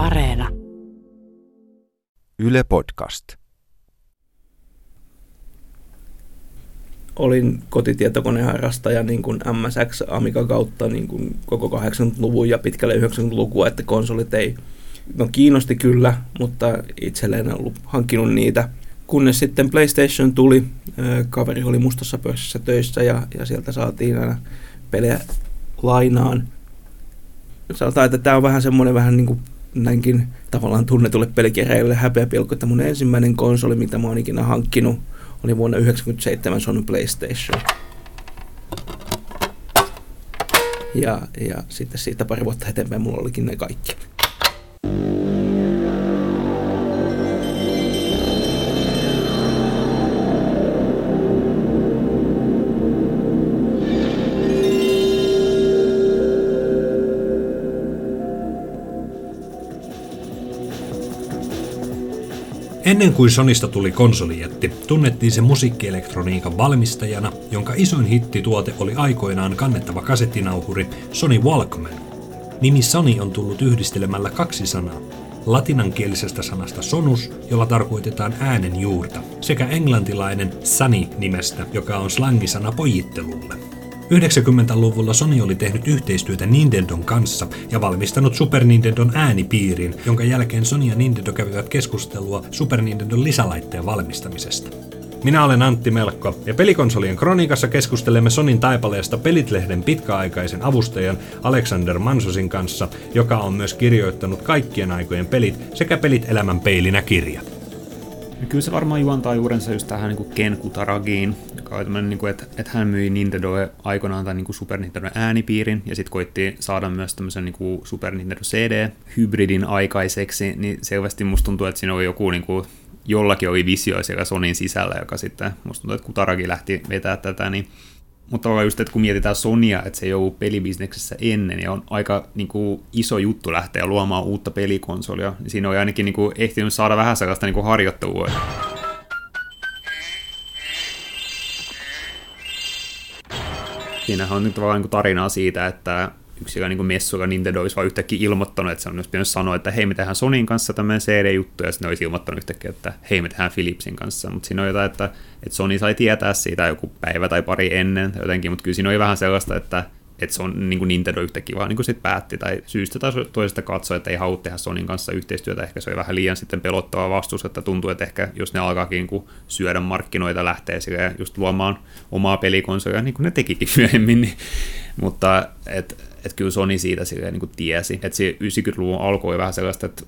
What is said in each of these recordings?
Areena. Yle Podcast. olin kotitietokoneharrastaja niin kuin MSX Amiga kautta niin kuin koko 80-luvun ja pitkälle 90-lukua, että konsolit ei, no kiinnosti kyllä, mutta itselleen en ollut hankkinut niitä. Kunnes sitten PlayStation tuli, kaveri oli mustassa pörssissä töissä ja, ja sieltä saatiin aina pelejä lainaan. Sanotaan, että tämä on vähän semmoinen vähän niin kuin näinkin tavallaan tunnetulle pelikeräilijälle häpeäpilkku, että mun ensimmäinen konsoli, mitä mä oon ikinä hankkinut, oli vuonna 1997 Sony PlayStation. Ja, ja sitten siitä pari vuotta eteenpäin mulla olikin ne kaikki. Ennen kuin Sonista tuli konsolijätti, tunnettiin se musiikkielektroniikan valmistajana, jonka isoin hittituote oli aikoinaan kannettava kasettinauhuri Sony Walkman. Nimi Sony on tullut yhdistelemällä kaksi sanaa. Latinankielisestä sanasta sonus, jolla tarkoitetaan äänen juurta, sekä englantilainen sunny nimestä, joka on slangisana pojittelulle. 90-luvulla Sony oli tehnyt yhteistyötä Nintendon kanssa ja valmistanut Super Nintendon äänipiirin, jonka jälkeen Sony ja Nintendo kävivät keskustelua Super Nintendon lisälaitteen valmistamisesta. Minä olen Antti Melkko ja pelikonsolien kronikassa keskustelemme Sonin taipaleesta Pelitlehden pitkäaikaisen avustajan Alexander Mansosin kanssa, joka on myös kirjoittanut kaikkien aikojen pelit sekä Pelit elämän peilinä kirja. Kyllä se varmaan juontaa juurensa just tähän niin Ken Kutaragiin, oli niin että, että hän myi Nintendo aikoinaan tämän niin kuin Super Nintendo äänipiirin, ja sitten koitti saada myös tämmöisen niin kuin Super Nintendo CD-hybridin aikaiseksi, niin selvästi musta tuntuu, että siinä oli joku niin kuin, jollakin oli visio siellä Sonin sisällä, joka sitten, musta tuntuu, että Kutaragi lähti vetää tätä, niin mutta tavallaan just, että kun mietitään Sonia, että se ei ollut pelibisneksessä ennen, ja on aika niin kuin, iso juttu lähteä luomaan uutta pelikonsolia, niin siinä on ainakin niin kuin, ehtinyt saada vähän sellaista niin kuin, harjoittelua. Siinähän on tavallaan niin tarinaa siitä, että yksi niin messuilla Nintendo olisi vaan yhtäkkiä ilmoittanut, että se on myös pitänyt sanoa, että hei me tehdään Sonin kanssa tämmöinen CD-juttu, ja sitten olisi ilmoittanut yhtäkkiä, että hei me tehdään Philipsin kanssa, mutta siinä on jotain, että, että Sony sai tietää siitä joku päivä tai pari ennen jotenkin, mutta kyllä siinä oli vähän sellaista, että että se on niin kuin Nintendo yhtäkkiä vaan niin kuin sit päätti, tai syystä tai toisesta katsoi, että ei halua tehdä Sonin kanssa yhteistyötä, ehkä se oli vähän liian sitten pelottava vastus, että tuntuu, että ehkä jos ne alkaakin niin kuin syödä markkinoita, lähtee sille just luomaan omaa pelikonsolia, niin kuin ne tekikin myöhemmin, niin, mutta et, et kyllä Sony siitä silleen niin kuin tiesi, että se 90-luvun alku oli vähän sellaista, että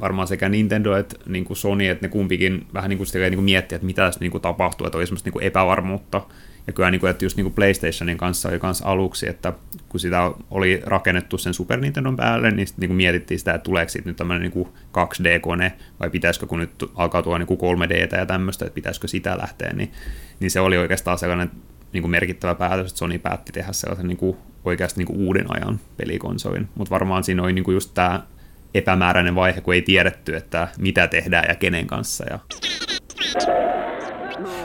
varmaan sekä Nintendo että niin kuin Sony, että ne kumpikin vähän niin kuin, niin kuin miettii, että mitä tässä niin kuin tapahtuu, että oli semmoista niin kuin epävarmuutta, ja kyllä niin kuin, että just niin kuin PlayStationin kanssa oli kanssa aluksi, että kun sitä oli rakennettu sen Super Nintendon päälle, niin sitten niin mietittiin sitä, että tuleeko siitä nyt tämmöinen niin 2D-kone, vai pitäisikö kun nyt alkaa tuoda niin 3D ja tämmöistä, että pitäisikö sitä lähteä, niin, niin se oli oikeastaan sellainen niin kuin merkittävä päätös, että Sony päätti tehdä sellaisen niin kuin oikeasti niin kuin uuden ajan pelikonsolin. Mutta varmaan siinä oli niin kuin just tämä epämääräinen vaihe, kun ei tiedetty, että mitä tehdään ja kenen kanssa. Ja...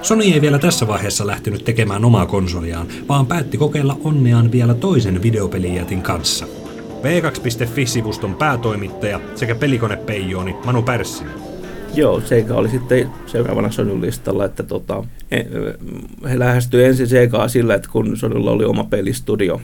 Sony ei vielä tässä vaiheessa lähtenyt tekemään omaa konsoliaan, vaan päätti kokeilla onneaan vielä toisen videopelijätin kanssa. V2.fi-sivuston päätoimittaja sekä pelikonepeijooni Manu Pärssinen. Joo, Sega oli sitten seuraavana Sonyn listalla, että tota, he lähestyivät ensin Segaa sillä, että kun Sonylla oli oma pelistudio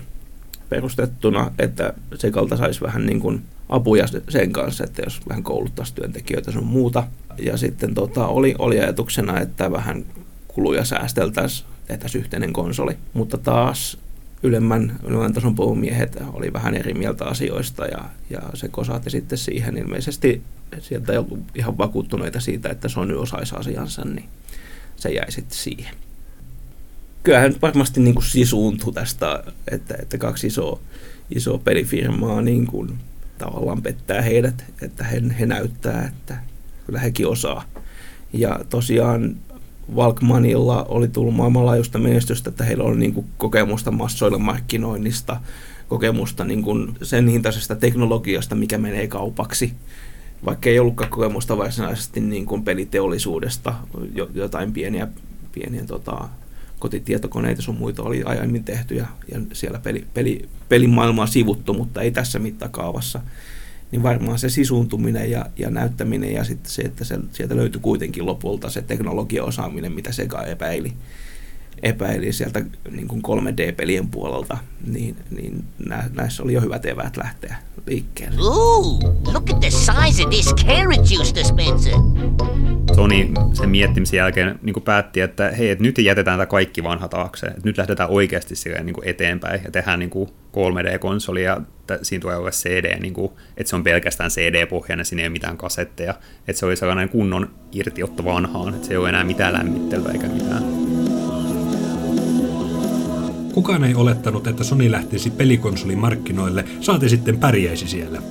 perustettuna, että Segalta saisi vähän niin kuin apuja sen kanssa, että jos vähän kouluttaisi työntekijöitä sun muuta. Ja sitten tota, oli, oli ajatuksena, että vähän kuluja säästeltäisiin, tehtäisiin yhteinen konsoli. Mutta taas ylemmän, ylemmän tason puhumiehet oli vähän eri mieltä asioista ja, ja se kosahti sitten siihen ilmeisesti sieltä ei ollut ihan vakuuttuneita siitä, että Sony osaisi asiansa, niin se jäi sitten siihen. Kyllähän varmasti niin kuin sisuuntui tästä, että, että kaksi isoa, isoa pelifirmaa niin kuin tavallaan pettää heidät, että he, he näyttää, että kyllä hekin osaa. Ja tosiaan Valkmanilla oli tullut maailmanlaajuista menestystä, että heillä oli niin kuin kokemusta massoilla markkinoinnista, kokemusta niin kuin sen hintaisesta teknologiasta, mikä menee kaupaksi. Vaikka ei ollutkaan kokemusta varsinaisesti niin kuin peliteollisuudesta, jotain pieniä, pieniä tota, kotitietokoneita sun muita oli aiemmin tehty ja, ja siellä peli, peli, pelimaailmaa sivuttu, mutta ei tässä mittakaavassa. Niin varmaan se sisuntuminen ja, ja näyttäminen ja sitten se, että se, sieltä löytyi kuitenkin lopulta se teknologiaosaaminen, mitä Sega epäili, epäili sieltä niin kuin 3D-pelien puolelta, niin, niin nä, näissä oli jo hyvät eväät lähteä liikkeelle. Ooh, look at the size of this carrot juice dispenser. Sony sen miettimisen jälkeen niin kuin päätti, että hei, että nyt jätetään tämä kaikki vanha taakse, että nyt lähdetään oikeasti silleen, niin kuin eteenpäin ja tehdään niin kuin 3D-konsoli ja siinä tulee olla CD, niin kuin, että se on pelkästään CD-pohjainen, siinä ei ole mitään kasetteja, että se oli sellainen kunnon irtiotto vanhaan, että se ei ole enää mitään lämmittelyä eikä mitään. Kukaan ei olettanut, että Sony lähtisi pelikonsolin markkinoille, saati sitten pärjäisi siellä.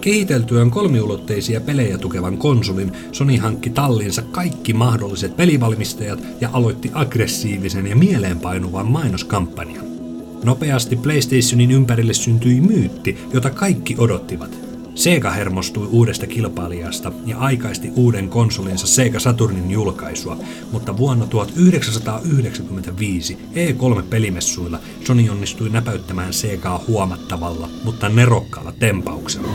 Kehiteltyään kolmiulotteisia pelejä tukevan konsolin, Sony hankki tallinsa kaikki mahdolliset pelivalmistajat ja aloitti aggressiivisen ja mieleenpainuvan mainoskampanjan. Nopeasti PlayStationin ympärille syntyi myytti, jota kaikki odottivat. Sega hermostui uudesta kilpailijasta ja aikaisti uuden konsolinsa Sega Saturnin julkaisua, mutta vuonna 1995 E3-pelimessuilla Sony onnistui näpäyttämään Segaa huomattavalla, mutta nerokkaalla tempauksella.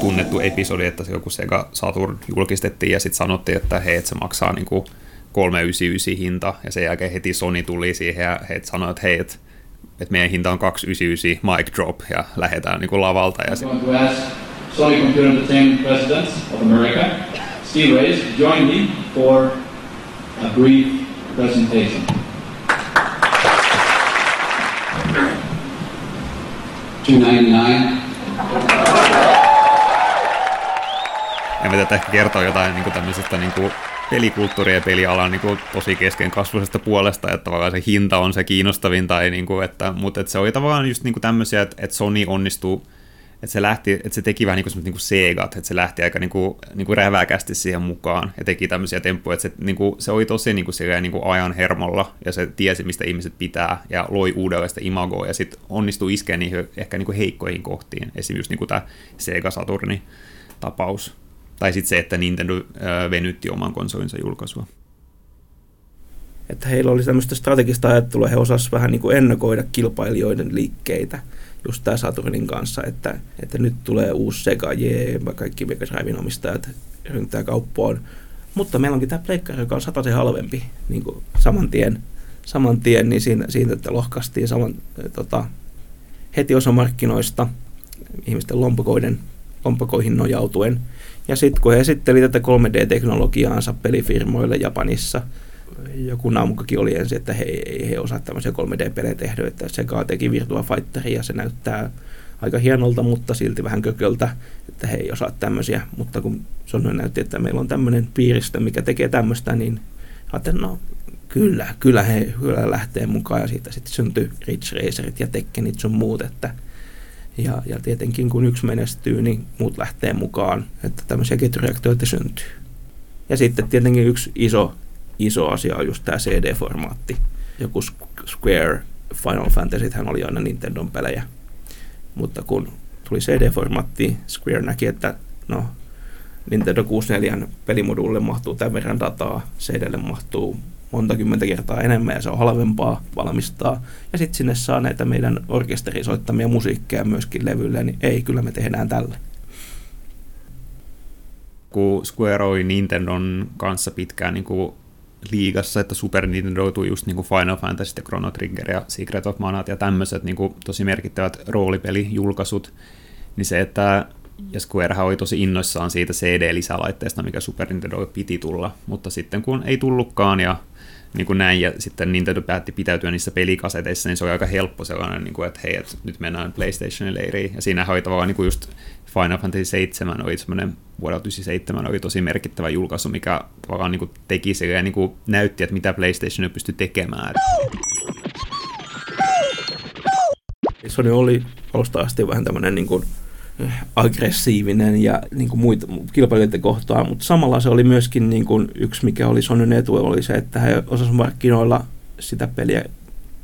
Tunnettu episodi, että joku Sega Saturn julkistettiin ja sitten sanottiin, että hei, että se maksaa niinku 399 hinta, ja sen jälkeen heti Sony tuli siihen ja he sanoi, että hei, että että meidän hinta on 299 mic drop ja lähdetään niin kuin lavalta. Ja Sony Computer Entertainment President of America, Steve Reyes, join me for a brief presentation. Two ninety nine. Ja me ehkä kertoa jotain niin tämmöisestä niin pelikulttuuri ja pelialan niin kuin, tosi kesken kasvuisesta puolesta, että tavallaan se hinta on se kiinnostavin, tai, niin kuin, että, mutta että se oli tavallaan just niin kuin tämmöisiä, että, että Sony onnistuu että se, lähti, että se teki vähän niin kuin, niin kuin Segat, että se lähti aika niin kuin, niin kuin räväkästi siihen mukaan ja teki tämmöisiä temppuja, että se, niin kuin, se oli tosi niin kuin, niin kuin ajan hermolla ja se tiesi, mistä ihmiset pitää ja loi uudenlaista imagoa ja sitten onnistui iskeä niihin ehkä niin kuin heikkoihin kohtiin, esimerkiksi niin kuin tämä Sega Saturni tapaus. Tai sitten se, että Nintendo venytti oman konsolinsa julkaisua. Että heillä oli tämmöistä strategista ajattelua, he osasivat vähän niin kuin ennakoida kilpailijoiden liikkeitä just tämä Saturnin kanssa, että, että nyt tulee uusi Sega, jee, kaikki Mega Driven omistajat ryntää kauppoon. Mutta meillä onkin tämä pleikkari, joka on se halvempi niin kuin saman tien, saman tien niin siinä, siitä, että lohkastiin saman, tota, heti osa markkinoista ihmisten lompakoiden, lompakoihin nojautuen – ja sitten kun he esitteli tätä 3D-teknologiaansa pelifirmoille Japanissa, joku naamukakin oli ensin, että he ei he osaa tämmöisiä 3D-pelejä tehdä, että Sega teki Virtua Fighteria ja se näyttää aika hienolta, mutta silti vähän kököltä, että he ei osaa tämmöisiä. Mutta kun Sony näytti, että meillä on tämmöinen piiristö, mikä tekee tämmöistä, niin ajattelin, no kyllä, kyllä he kyllä lähtee mukaan ja siitä sitten syntyy Ridge Racerit ja Tekkenit sun muut, että – ja, ja tietenkin kun yksi menestyy, niin muut lähtee mukaan, että tämmöisiä ketjureaktioita syntyy. Ja sitten tietenkin yksi iso, iso asia on just tämä CD-formaatti. Joku Square Final Fantasy hän oli aina Nintendon pelejä. Mutta kun tuli CD-formaatti, Square näki, että no, Nintendo 64 pelimoduulle mahtuu tämän verran dataa, CDlle mahtuu monta kymmentä kertaa enemmän ja se on halvempaa valmistaa. Ja sitten sinne saa näitä meidän orkesterisoittamia musiikkeja myöskin levylle, niin ei, kyllä me tehdään tälle. Kun Square oli Nintendon kanssa pitkään niin kuin liigassa, että Super Nintendo tuli just niin kuin Final Fantasy ja Chrono Trigger ja Secret of Mana ja tämmöiset niin kuin tosi merkittävät roolipelijulkaisut, niin se, että ja Squarehan oli tosi innoissaan siitä CD-lisälaitteesta, mikä Super Nintendo piti tulla, mutta sitten kun ei tullutkaan ja niin kuin näin, ja sitten Nintendo päätti pitäytyä niissä pelikaseteissa, niin se oli aika helppo sellainen, niin kuin, että hei, että nyt mennään PlayStationin leiriin, ja siinä oli tavallaan niin kuin just Final Fantasy 7 oli semmoinen vuodelta 97 oli tosi merkittävä julkaisu, mikä tavallaan niin kuin teki se ja niin kuin näytti, että mitä PlayStation pystyi tekemään. Sony oli alusta asti vähän tämmöinen niin kuin aggressiivinen ja niin kuin muita kilpailijoiden kohtaan, mutta samalla se oli myöskin niin kuin yksi, mikä oli Sonyn etu, oli se, että he osasivat markkinoilla sitä peliä,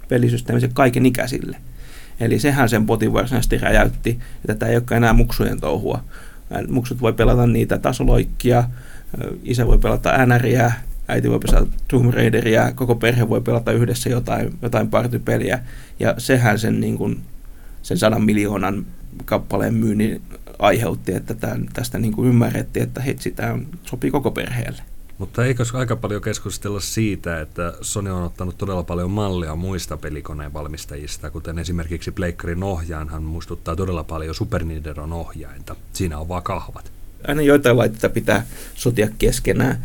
pelisysteemiä kaiken ikäisille. Eli sehän sen potin varsinaisesti räjäytti, että tämä ei olekaan enää muksujen touhua. Muksut voi pelata niitä tasoloikkia, isä voi pelata äänäriä, äiti voi pelata Tomb Raideria, koko perhe voi pelata yhdessä jotain, jotain partypeliä, ja sehän sen, niin kuin, sen sadan miljoonan kappaleen myynnin aiheutti, että tämän, tästä niin kuin ymmärrettiin, että hitsi, tämä sopii koko perheelle. Mutta eikö aika paljon keskustella siitä, että Sony on ottanut todella paljon mallia muista pelikoneen valmistajista, kuten esimerkiksi Pleikkarin ohjaanhan muistuttaa todella paljon Super Nintendo'n ohjainta. Siinä on vaan kahvat. Aina joitain laitteita pitää sotia keskenään.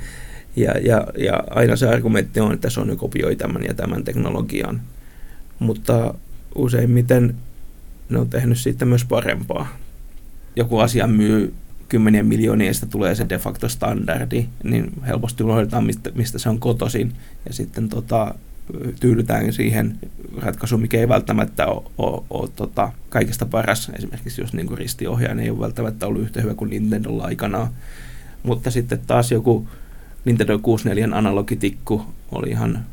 Ja, ja, ja aina se argumentti on, että Sony kopioi tämän ja tämän teknologian. Mutta useimmiten ne on tehnyt siitä myös parempaa. Joku asia myy kymmenien miljoonien ja tulee se de facto standardi, niin helposti unohdetaan, mistä, mistä se on kotoisin. Ja sitten tota, tyydytään siihen ratkaisuun, mikä ei välttämättä ole, ole, ole tota, kaikista paras. Esimerkiksi jos niin ristiohjaaja ei ole välttämättä ollut yhtä hyvä kuin Nintendolla aikanaan. Mutta sitten taas joku Nintendo 64 analogitikku oli ihan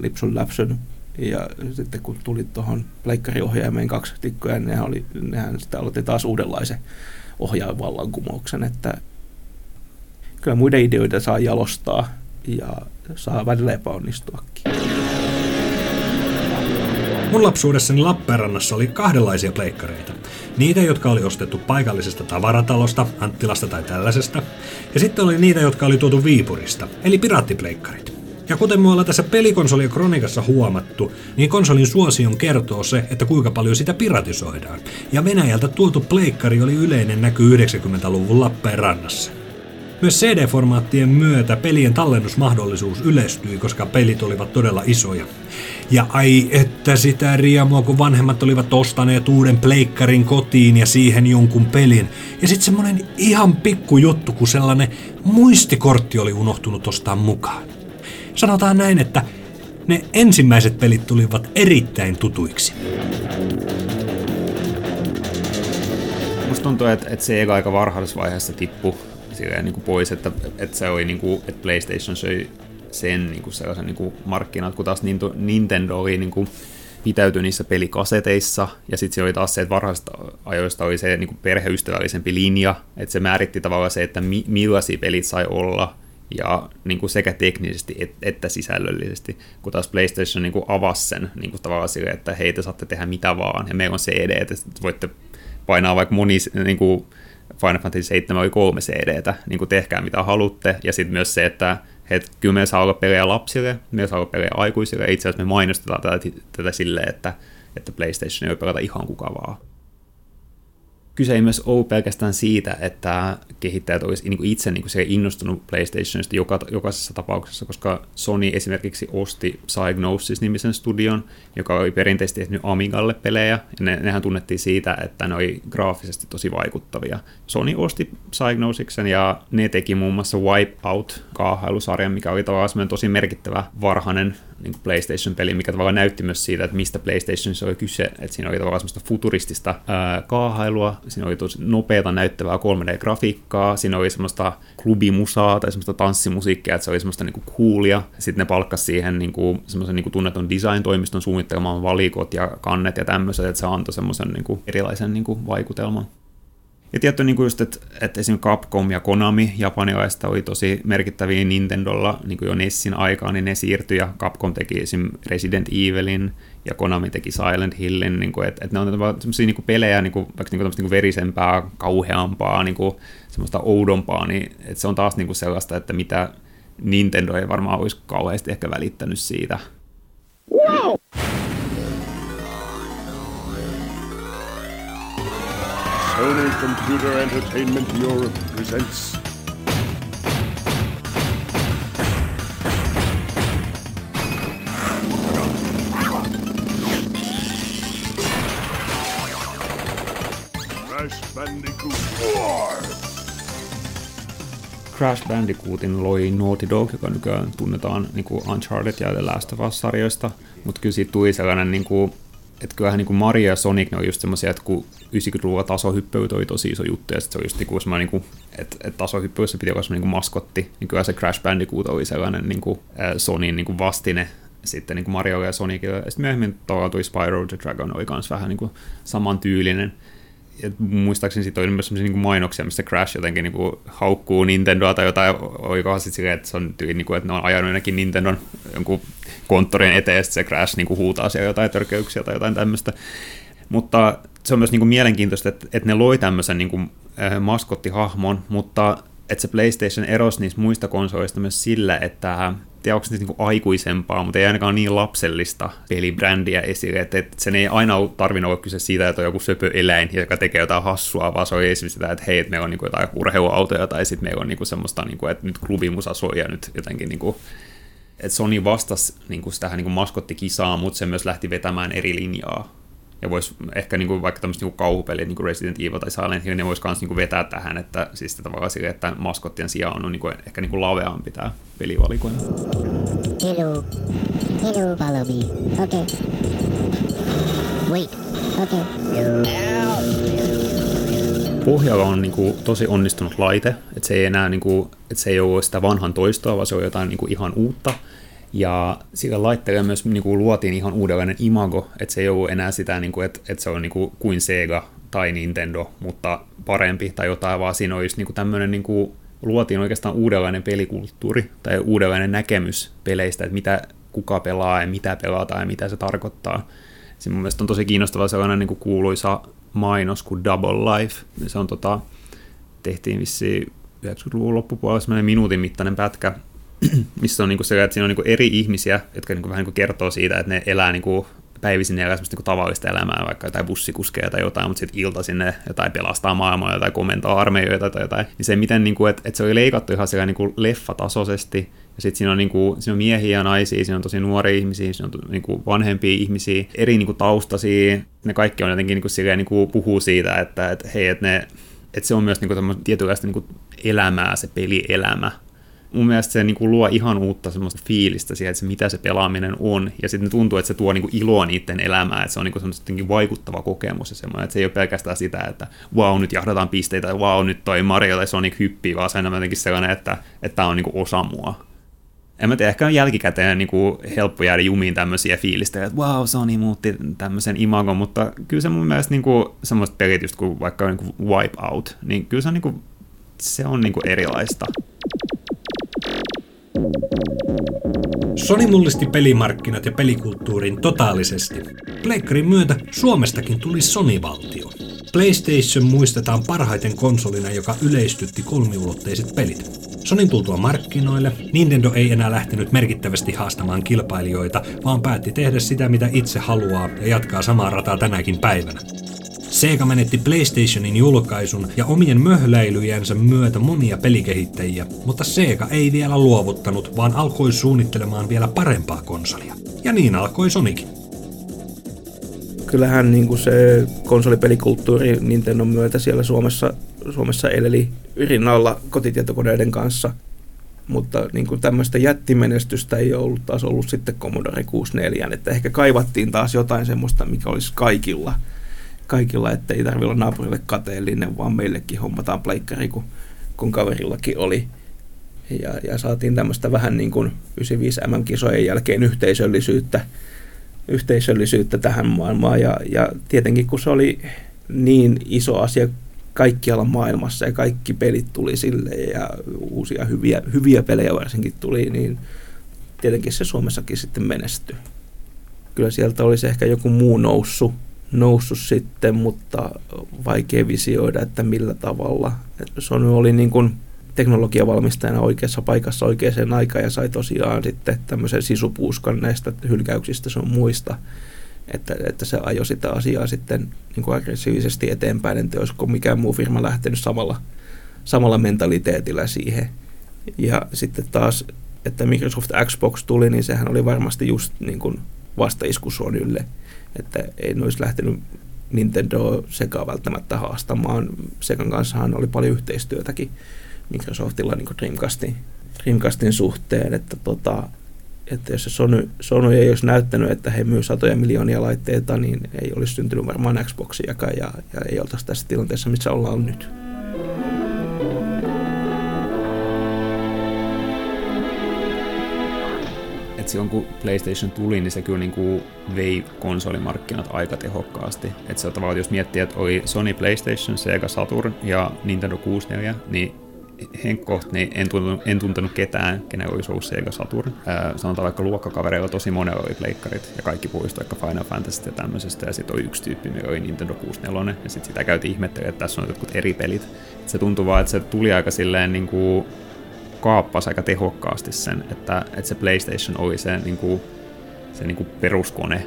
lipsun läpsyn. Ja sitten kun tuli tuohon pleikkariohjaimeen kaksi tikkuja, niin nehän, oli, nehän sitten aloitti taas uudenlaisen ohjaavallankumouksen, että kyllä muiden ideoita saa jalostaa ja saa välillä epäonnistuakin. Mun lapsuudessani Lappeenrannassa oli kahdenlaisia pleikkareita. Niitä, jotka oli ostettu paikallisesta tavaratalosta, Anttilasta tai tällaisesta, ja sitten oli niitä, jotka oli tuotu Viipurista, eli piraattipleikkarit. Ja kuten me ollaan tässä pelikonsolien kronikassa huomattu, niin konsolin suosion kertoo se, että kuinka paljon sitä piratisoidaan. Ja Venäjältä tuotu pleikkari oli yleinen näky 90-luvun Lappeenrannassa. Myös CD-formaattien myötä pelien tallennusmahdollisuus yleistyi, koska pelit olivat todella isoja. Ja ai että sitä riemua, kun vanhemmat olivat ostaneet uuden pleikkarin kotiin ja siihen jonkun pelin. Ja sitten semmonen ihan pikku juttu, kun sellainen muistikortti oli unohtunut ostaa mukaan. Sanotaan näin, että ne ensimmäiset pelit tulivat erittäin tutuiksi. Musta tuntuu, että, että se aika varhaisessa vaiheessa tippui niin kuin pois, että, että se oli niin kuin, että PlayStation söi sen niin kuin sellaisen niin kuin markkinat, kun taas Nintendo oli niin kuin, pitäytyi niissä pelikaseteissa, ja sitten se oli taas se, että varhaisista ajoista oli se niin kuin perheystävällisempi linja, että se määritti tavallaan se, että mi- millaisia pelit sai olla, ja niin kuin sekä teknisesti et, että sisällöllisesti, kun taas PlayStation niin kuin avasi sen niin kuin tavallaan sille, että hei, te saatte tehdä mitä vaan, ja meillä on CD, että voitte painaa vaikka moni, niin kuin Final Fantasy 7 oli kolme CDtä, niin kuin tehkää mitä haluatte, ja sitten myös se, että et kyllä me saa olla pelejä lapsille, me saa olla pelejä aikuisille, itse asiassa me mainostetaan tätä, tätä silleen, että, että PlayStation ei pelata ihan kuka vaan kyse ei myös ole pelkästään siitä, että kehittäjät olisivat niin itse niin se innostunut PlayStationista joka, jokaisessa tapauksessa, koska Sony esimerkiksi osti Psygnosis-nimisen studion, joka oli perinteisesti tehnyt Amigalle pelejä, ja ne, nehän tunnettiin siitä, että ne oli graafisesti tosi vaikuttavia. Sony osti Psygnosiksen, ja ne teki muun muassa Wipeout-kaahailusarjan, mikä oli tavallaan tosi merkittävä varhainen niin PlayStation-peli, mikä tavallaan näytti myös siitä, että mistä PlayStationissa oli kyse, että siinä oli tavallaan semmoista futuristista ää, kaahailua, siinä oli tosi nopeata näyttävää 3D-grafiikkaa, siinä oli semmoista klubimusaa tai semmoista tanssimusiikkia, että se oli semmoista niinku coolia, sitten ne palkkasi siihen niinku, semmoisen niinku tunnetun design-toimiston suunnittelemaan valikot ja kannet ja tämmöiset, että se antoi semmoisen niinku erilaisen niinku vaikutelman. Ja tietty niin just, että, että esimerkiksi Capcom ja Konami japanilaista oli tosi merkittäviä Nintendolla niin kuin jo Nessin aikaan, niin ne siirtyi ja Capcom teki esim. Resident Evilin ja Konami teki Silent Hillin, niin kuin, että, että ne on sellaisia niin pelejä, niin kuin, vaikka niin kuin, niin kuin verisempää, kauheampaa, niin kuin, semmoista oudompaa, niin että se on taas niin kuin sellaista, että mitä Nintendo ei varmaan olisi kauheasti ehkä välittänyt siitä. Wow! Sony Computer Entertainment Europe presents Crash Bandicoot 4. Crash Bandicootin loi Naughty Dog, joka nykyään tunnetaan niin kuin Uncharted ja The Last of Us-sarjoista, mutta kyllä siitä tuli sellainen niin kuin, että kyllähän niin kuin Mario ja Sonic ne on just semmoisia, että kun 90-luvulla tasohyppely oli tosi iso juttu, ja sitten se oli just niin kuin niin kuin, että, että tasohyppelyssä piti olla semmoinen niin maskotti, niin kyllä se Crash Bandicoot oli sellainen niin kuin, äh, Sonyin niin kuin vastine. Sitten niin kuin Mario ja Sonic, ja sitten myöhemmin tuli Spyro the Dragon oli myös vähän niin kuin saman et muistaakseni siitä oli myös sellaisia niin mainoksia, missä Crash jotenkin niin kuin haukkuu Nintendoa tai jotain, oikohan sitten silleen, että, se on tyyli, niin kuin, että ne on ajanut ainakin Nintendon jonkun konttorin eteen, ja se Crash niin kuin huutaa siellä jotain törkeyksiä tai jotain tämmöistä. Mutta se on myös niin kuin mielenkiintoista, että, että ne loi tämmöisen niin kuin, äh, maskottihahmon, mutta että se PlayStation erosi niistä muista konsoleista myös sillä, että tiedä, onko se niin aikuisempaa, mutta ei ainakaan niin lapsellista pelibrändiä esille, että, että sen ei aina tarvinnut olla kyse siitä, että on joku söpöeläin, joka tekee jotain hassua, vaan se on esimerkiksi sitä, että hei, että meillä on niin kuin jotain urheiluautoja, tai sitten meillä on niin kuin semmoista, niin kuin, että nyt klubimusa soi ja nyt jotenkin niin kuin, että Sony vastasi niin kuin tähän niin kuin maskottikisaan, mutta se myös lähti vetämään eri linjaa ja voisi ehkä niin kuin, vaikka tämmöiset niin kauhupelit, niin kuin Resident Evil tai Silent Hill, ne voisi myös niin vetää tähän, että siis tavallaan sille, että maskottien sijaan on niin kuin, ehkä niin kuin laveampi tämä pelivalikoima. Hello. Hello, follow me. Okay. Wait. Okay. Pohjalla on niin kuin, tosi onnistunut laite, että se ei enää niin kuin, että se ei ole sitä vanhan toistoa, vaan se on jotain niin kuin, ihan uutta. Ja sillä laitteella myös niin kuin, luotiin ihan uudenlainen imago, että se ei ole enää sitä, niin kuin, että, että se on niin kuin, kuin Sega tai Nintendo, mutta parempi tai jotain, vaan siinä olisi niin kuin, tämmöinen, niin kuin, luotiin oikeastaan uudenlainen pelikulttuuri tai uudenlainen näkemys peleistä, että mitä kuka pelaa ja mitä pelataan ja mitä se tarkoittaa. Se mun mielestä on tosi kiinnostava sellainen niin kuin kuuluisa mainos kuin Double Life. Se on tota, tehtiin vissiin 90-luvun loppupuolella semmoinen minuutin mittainen pätkä, missä on niinku se, että siinä on niinku eri ihmisiä, jotka niinku vähän niinku kertoo siitä, että ne elää niinku päivisin elää semmoista niinku tavallista elämää, vaikka jotain bussikuskeja tai jotain, mutta sitten iltaisin ne jotain pelastaa maailmaa tai komentaa armeijoita tai jotain. Niin se, miten, niinku, että et se oli leikattu ihan siellä niinku leffatasoisesti, ja sitten siinä on, niinku, siinä on miehiä ja naisia, siinä on tosi nuoria ihmisiä, siinä on niinku vanhempia ihmisiä, eri niinku taustaisia, ne kaikki on jotenkin niinku, silleen, niinku puhuu siitä, että et, hei, että ne että se on myös niinku tietynlaista niinku elämää, se pelielämä, mun mielestä se niin kuin luo ihan uutta semmoista fiilistä siihen, että se, mitä se pelaaminen on, ja sitten tuntuu, että se tuo niin kuin iloa niiden elämään, että se on niin kuin vaikuttava kokemus ja semmoinen, että se ei ole pelkästään sitä, että wow, nyt jahdataan pisteitä, tai wow, nyt toi Mario tai Sonic hyppii, vaan se on jotenkin sellainen, että, että tämä on niin kuin osa mua. En mä tiedä, ehkä on jälkikäteen niin kuin helppo jäädä jumiin tämmöisiä fiilistä, että wow, Sony muutti tämmöisen imagon, mutta kyllä se mun mielestä niin kuin, semmoista pelit just kuin vaikka niin kuin Wipeout, niin kyllä se on, niin kuin, se on niin kuin erilaista. Sony mullisti pelimarkkinat ja pelikulttuurin totaalisesti. Pleikkarin myötä Suomestakin tuli Sony-valtio. PlayStation muistetaan parhaiten konsolina, joka yleistytti kolmiulotteiset pelit. Sonin tultua markkinoille, Nintendo ei enää lähtenyt merkittävästi haastamaan kilpailijoita, vaan päätti tehdä sitä mitä itse haluaa ja jatkaa samaa rataa tänäkin päivänä. Sega menetti PlayStationin julkaisun ja omien möhläilyjensä myötä monia pelikehittäjiä, mutta Sega ei vielä luovuttanut, vaan alkoi suunnittelemaan vielä parempaa konsolia. Ja niin alkoi Sonic. Kyllähän niin kuin se konsolipelikulttuuri Nintendo myötä siellä Suomessa, Suomessa eleli rinnalla kotitietokoneiden kanssa. Mutta niin kuin tämmöistä jättimenestystä ei ollut taas ollut sitten Commodore 64, että ehkä kaivattiin taas jotain semmoista, mikä olisi kaikilla – kaikilla, että ei tarvitse olla naapurille kateellinen, vaan meillekin hommataan pleikkari, kun, kun kaverillakin oli. Ja, ja saatiin tämmöistä vähän niin kuin 95 MM-kisojen jälkeen yhteisöllisyyttä, yhteisöllisyyttä tähän maailmaan. Ja, ja tietenkin kun se oli niin iso asia kaikkialla maailmassa ja kaikki pelit tuli sille ja uusia hyviä, hyviä pelejä varsinkin tuli, niin tietenkin se Suomessakin sitten menestyi. Kyllä sieltä olisi ehkä joku muu noussut noussut sitten, mutta vaikea visioida, että millä tavalla. Sony oli niin kuin teknologiavalmistajana oikeassa paikassa oikeaan aikaan ja sai tosiaan sitten tämmöisen sisupuuskan näistä hylkäyksistä sun muista, että, että se ajoi sitä asiaa sitten niin kuin aggressiivisesti eteenpäin, että olisiko mikään muu firma lähtenyt samalla, samalla mentaliteetillä siihen. Ja sitten taas, että Microsoft Xbox tuli, niin sehän oli varmasti just niin kuin vastaisku Sonylle – että ei olisi lähtenyt Nintendo sekä välttämättä haastamaan. Sekan kanssahan oli paljon yhteistyötäkin Microsoftilla niin Dreamcastin, Dreamcastin suhteen, että, tota, että jos se Sony, Sony ei olisi näyttänyt, että he myy satoja miljoonia laitteita, niin ei olisi syntynyt varmaan Xboxiakaan ja, ja ei oltaisi tässä tilanteessa, missä ollaan nyt. Silloin kun PlayStation tuli, niin se kyllä niin kuin vei konsolimarkkinat aika tehokkaasti. Että se tavallaan, jos miettii, että oli Sony PlayStation, Sega Saturn ja Nintendo 64, niin henkkoht, niin en tuntenut, en tuntenut ketään, kenen olisi ollut Sega Saturn. Ää, sanotaan vaikka luokkakavereilla tosi monella oli pleikkarit, ja kaikki puhuisi vaikka Final Fantasy ja tämmöisestä, ja sitten oli yksi tyyppi, mikä oli Nintendo 64, ja sitten sitä käytiin ihmettelyä, että tässä on jotkut eri pelit. Et se tuntuu vaan, että se tuli aika silleen niin kuin kaappasi aika tehokkaasti sen, että, että se PlayStation oli se, niin kuin, se niin kuin peruskone,